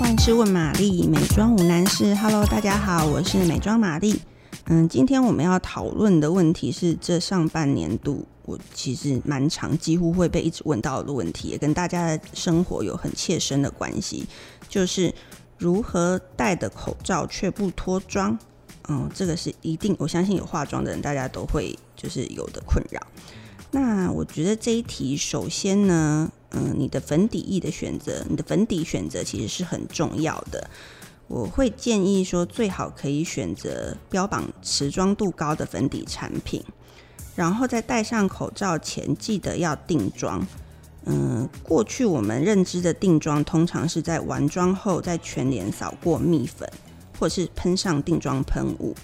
万事问玛丽，美妆无难事。Hello，大家好，我是美妆玛丽。嗯，今天我们要讨论的问题是，这上半年度我其实蛮常，几乎会被一直问到的问题，也跟大家的生活有很切身的关系，就是如何戴的口罩却不脱妆。嗯，这个是一定，我相信有化妆的人，大家都会就是有的困扰。那我觉得这一题，首先呢，嗯，你的粉底液的选择，你的粉底选择其实是很重要的。我会建议说，最好可以选择标榜持妆度高的粉底产品，然后在戴上口罩前，记得要定妆。嗯，过去我们认知的定妆，通常是在完妆后，在全脸扫过蜜粉，或者是喷上定妆喷雾。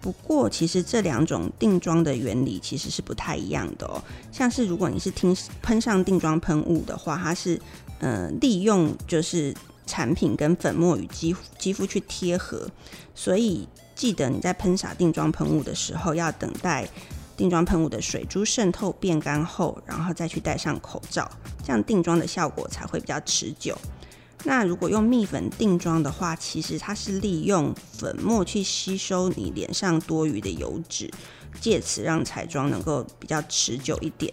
不过，其实这两种定妆的原理其实是不太一样的哦。像是如果你是听喷上定妆喷雾的话，它是呃利用就是产品跟粉末与肌肌肤去贴合，所以记得你在喷洒定妆喷雾的时候，要等待定妆喷雾的水珠渗透变干后，然后再去戴上口罩，这样定妆的效果才会比较持久。那如果用蜜粉定妆的话，其实它是利用粉末去吸收你脸上多余的油脂，借此让彩妆能够比较持久一点。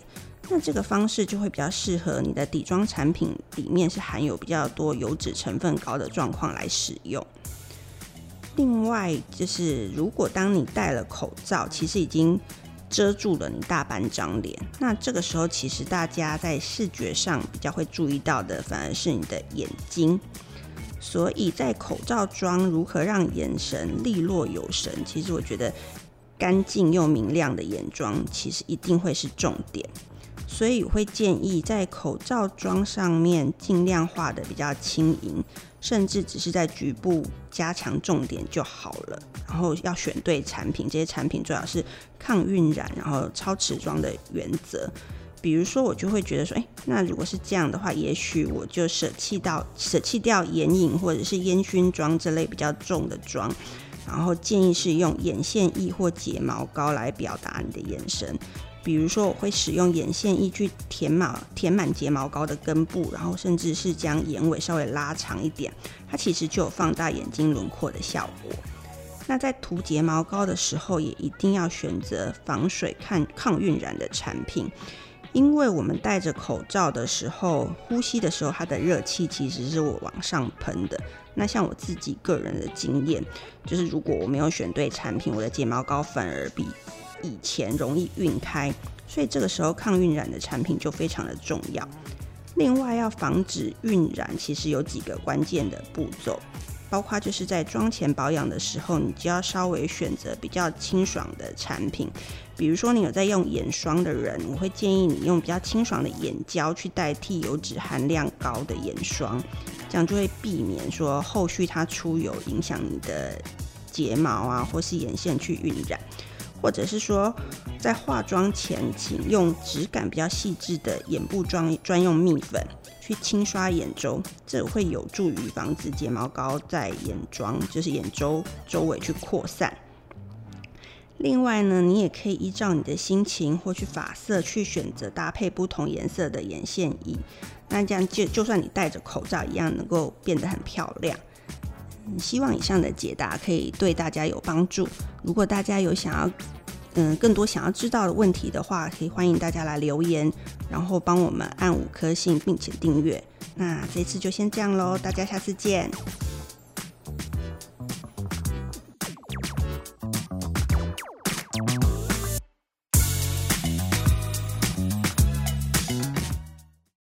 那这个方式就会比较适合你的底妆产品里面是含有比较多油脂成分高的状况来使用。另外，就是如果当你戴了口罩，其实已经遮住了你大半张脸，那这个时候其实大家在视觉上比较会注意到的，反而是你的眼睛。所以在口罩妆如何让眼神利落有神，其实我觉得干净又明亮的眼妆，其实一定会是重点。所以会建议在口罩妆上面尽量画得比较轻盈，甚至只是在局部加强重点就好了。然后要选对产品，这些产品最好是抗晕染，然后超持妆的原则。比如说，我就会觉得说，哎，那如果是这样的话，也许我就舍弃到舍弃掉眼影或者是烟熏妆这类比较重的妆，然后建议是用眼线液或睫毛膏来表达你的眼神。比如说，我会使用眼线液去填满填满睫毛膏的根部，然后甚至是将眼尾稍微拉长一点，它其实就有放大眼睛轮廓的效果。那在涂睫毛膏的时候，也一定要选择防水、抗抗晕染的产品，因为我们戴着口罩的时候，呼吸的时候，它的热气其实是我往上喷的。那像我自己个人的经验，就是如果我没有选对产品，我的睫毛膏反而比以前容易晕开，所以这个时候抗晕染的产品就非常的重要。另外，要防止晕染，其实有几个关键的步骤，包括就是在妆前保养的时候，你就要稍微选择比较清爽的产品。比如说，你有在用眼霜的人，我会建议你用比较清爽的眼胶去代替油脂含量高的眼霜，这样就会避免说后续它出油影响你的睫毛啊，或是眼线去晕染。或者是说，在化妆前，请用质感比较细致的眼部专专用蜜粉去轻刷眼周，这会有助于防止睫毛膏在眼妆，就是眼周周围去扩散。另外呢，你也可以依照你的心情或去发色去选择搭配不同颜色的眼线液，那这样就就算你戴着口罩一样，能够变得很漂亮。希望以上的解答可以对大家有帮助。如果大家有想要，嗯，更多想要知道的问题的话，可以欢迎大家来留言，然后帮我们按五颗星并且订阅。那这次就先这样喽，大家下次见。